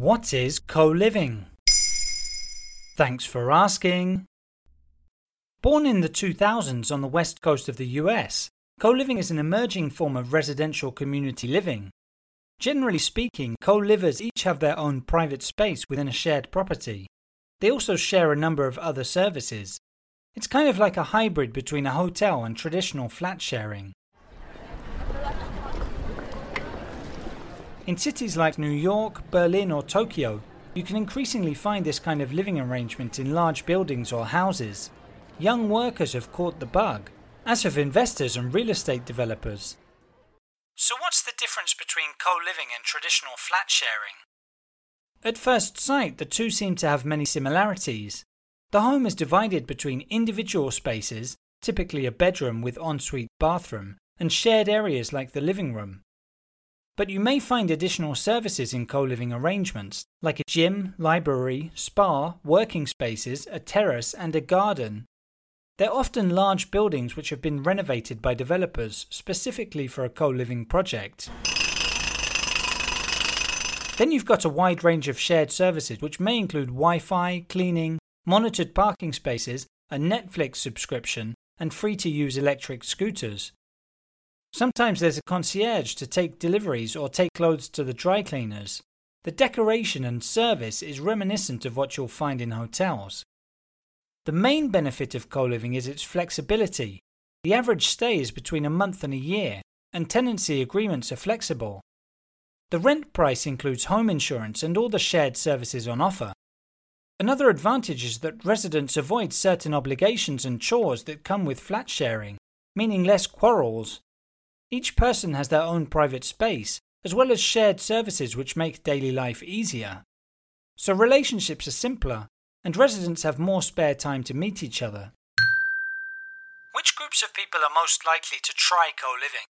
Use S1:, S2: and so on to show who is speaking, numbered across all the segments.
S1: What is co living? Thanks for asking. Born in the 2000s on the west coast of the US, co living is an emerging form of residential community living. Generally speaking, co livers each have their own private space within a shared property. They also share a number of other services. It's kind of like a hybrid between a hotel and traditional flat sharing. In cities like New York, Berlin, or Tokyo, you can increasingly find this kind of living arrangement in large buildings or houses. Young workers have caught the bug, as have investors and real estate developers. So, what's the difference between co living and traditional flat sharing? At first sight, the two seem to have many similarities. The home is divided between individual spaces, typically a bedroom with ensuite bathroom, and shared areas like the living room. But you may find additional services in co living arrangements, like a gym, library, spa, working spaces, a terrace, and a garden. They're often large buildings which have been renovated by developers specifically for a co living project. Then you've got a wide range of shared services which may include Wi Fi, cleaning, monitored parking spaces, a Netflix subscription, and free to use electric scooters. Sometimes there's a concierge to take deliveries or take clothes to the dry cleaners. The decoration and service is reminiscent of what you'll find in hotels. The main benefit of co living is its flexibility. The average stay is between a month and a year, and tenancy agreements are flexible. The rent price includes home insurance and all the shared services on offer. Another advantage is that residents avoid certain obligations and chores that come with flat sharing, meaning less quarrels. Each person has their own private space, as well as shared services which make daily life easier. So relationships are simpler, and residents have more spare time to meet each other. Which groups of people are most likely to try co living?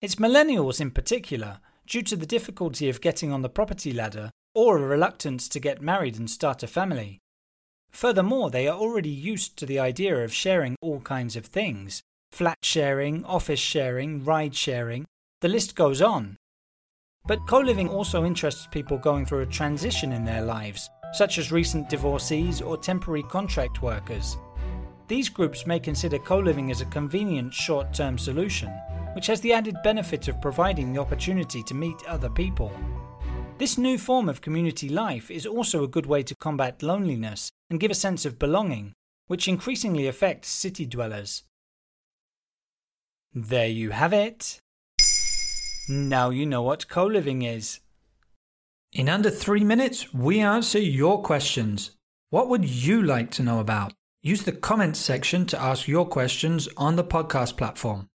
S1: It's millennials in particular, due to the difficulty of getting on the property ladder or a reluctance to get married and start a family. Furthermore, they are already used to the idea of sharing all kinds of things flat sharing, office sharing, ride sharing, the list goes on. But co living also interests people going through a transition in their lives, such as recent divorcees or temporary contract workers. These groups may consider co living as a convenient short term solution, which has the added benefit of providing the opportunity to meet other people. This new form of community life is also a good way to combat loneliness and give a sense of belonging, which increasingly affects city dwellers. There you have it. Now you know what co living is. In under three minutes, we answer your questions. What would you like to know about? Use the comments section to ask your questions on the podcast platform.